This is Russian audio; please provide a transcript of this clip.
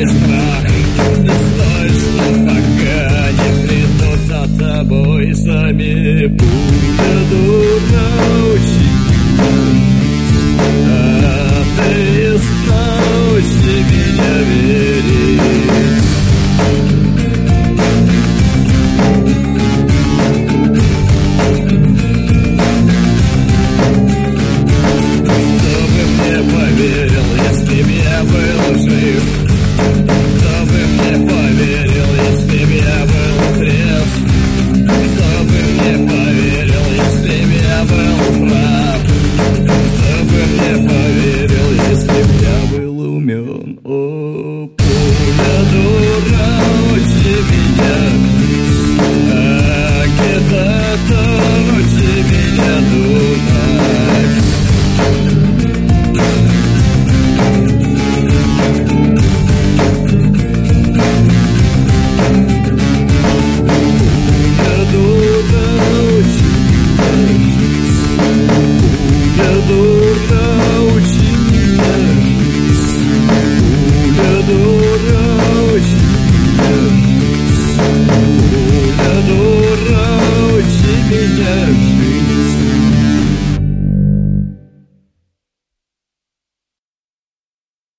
твой страх Не стой, не придут за тобой сами путь. Поле дуралась для меня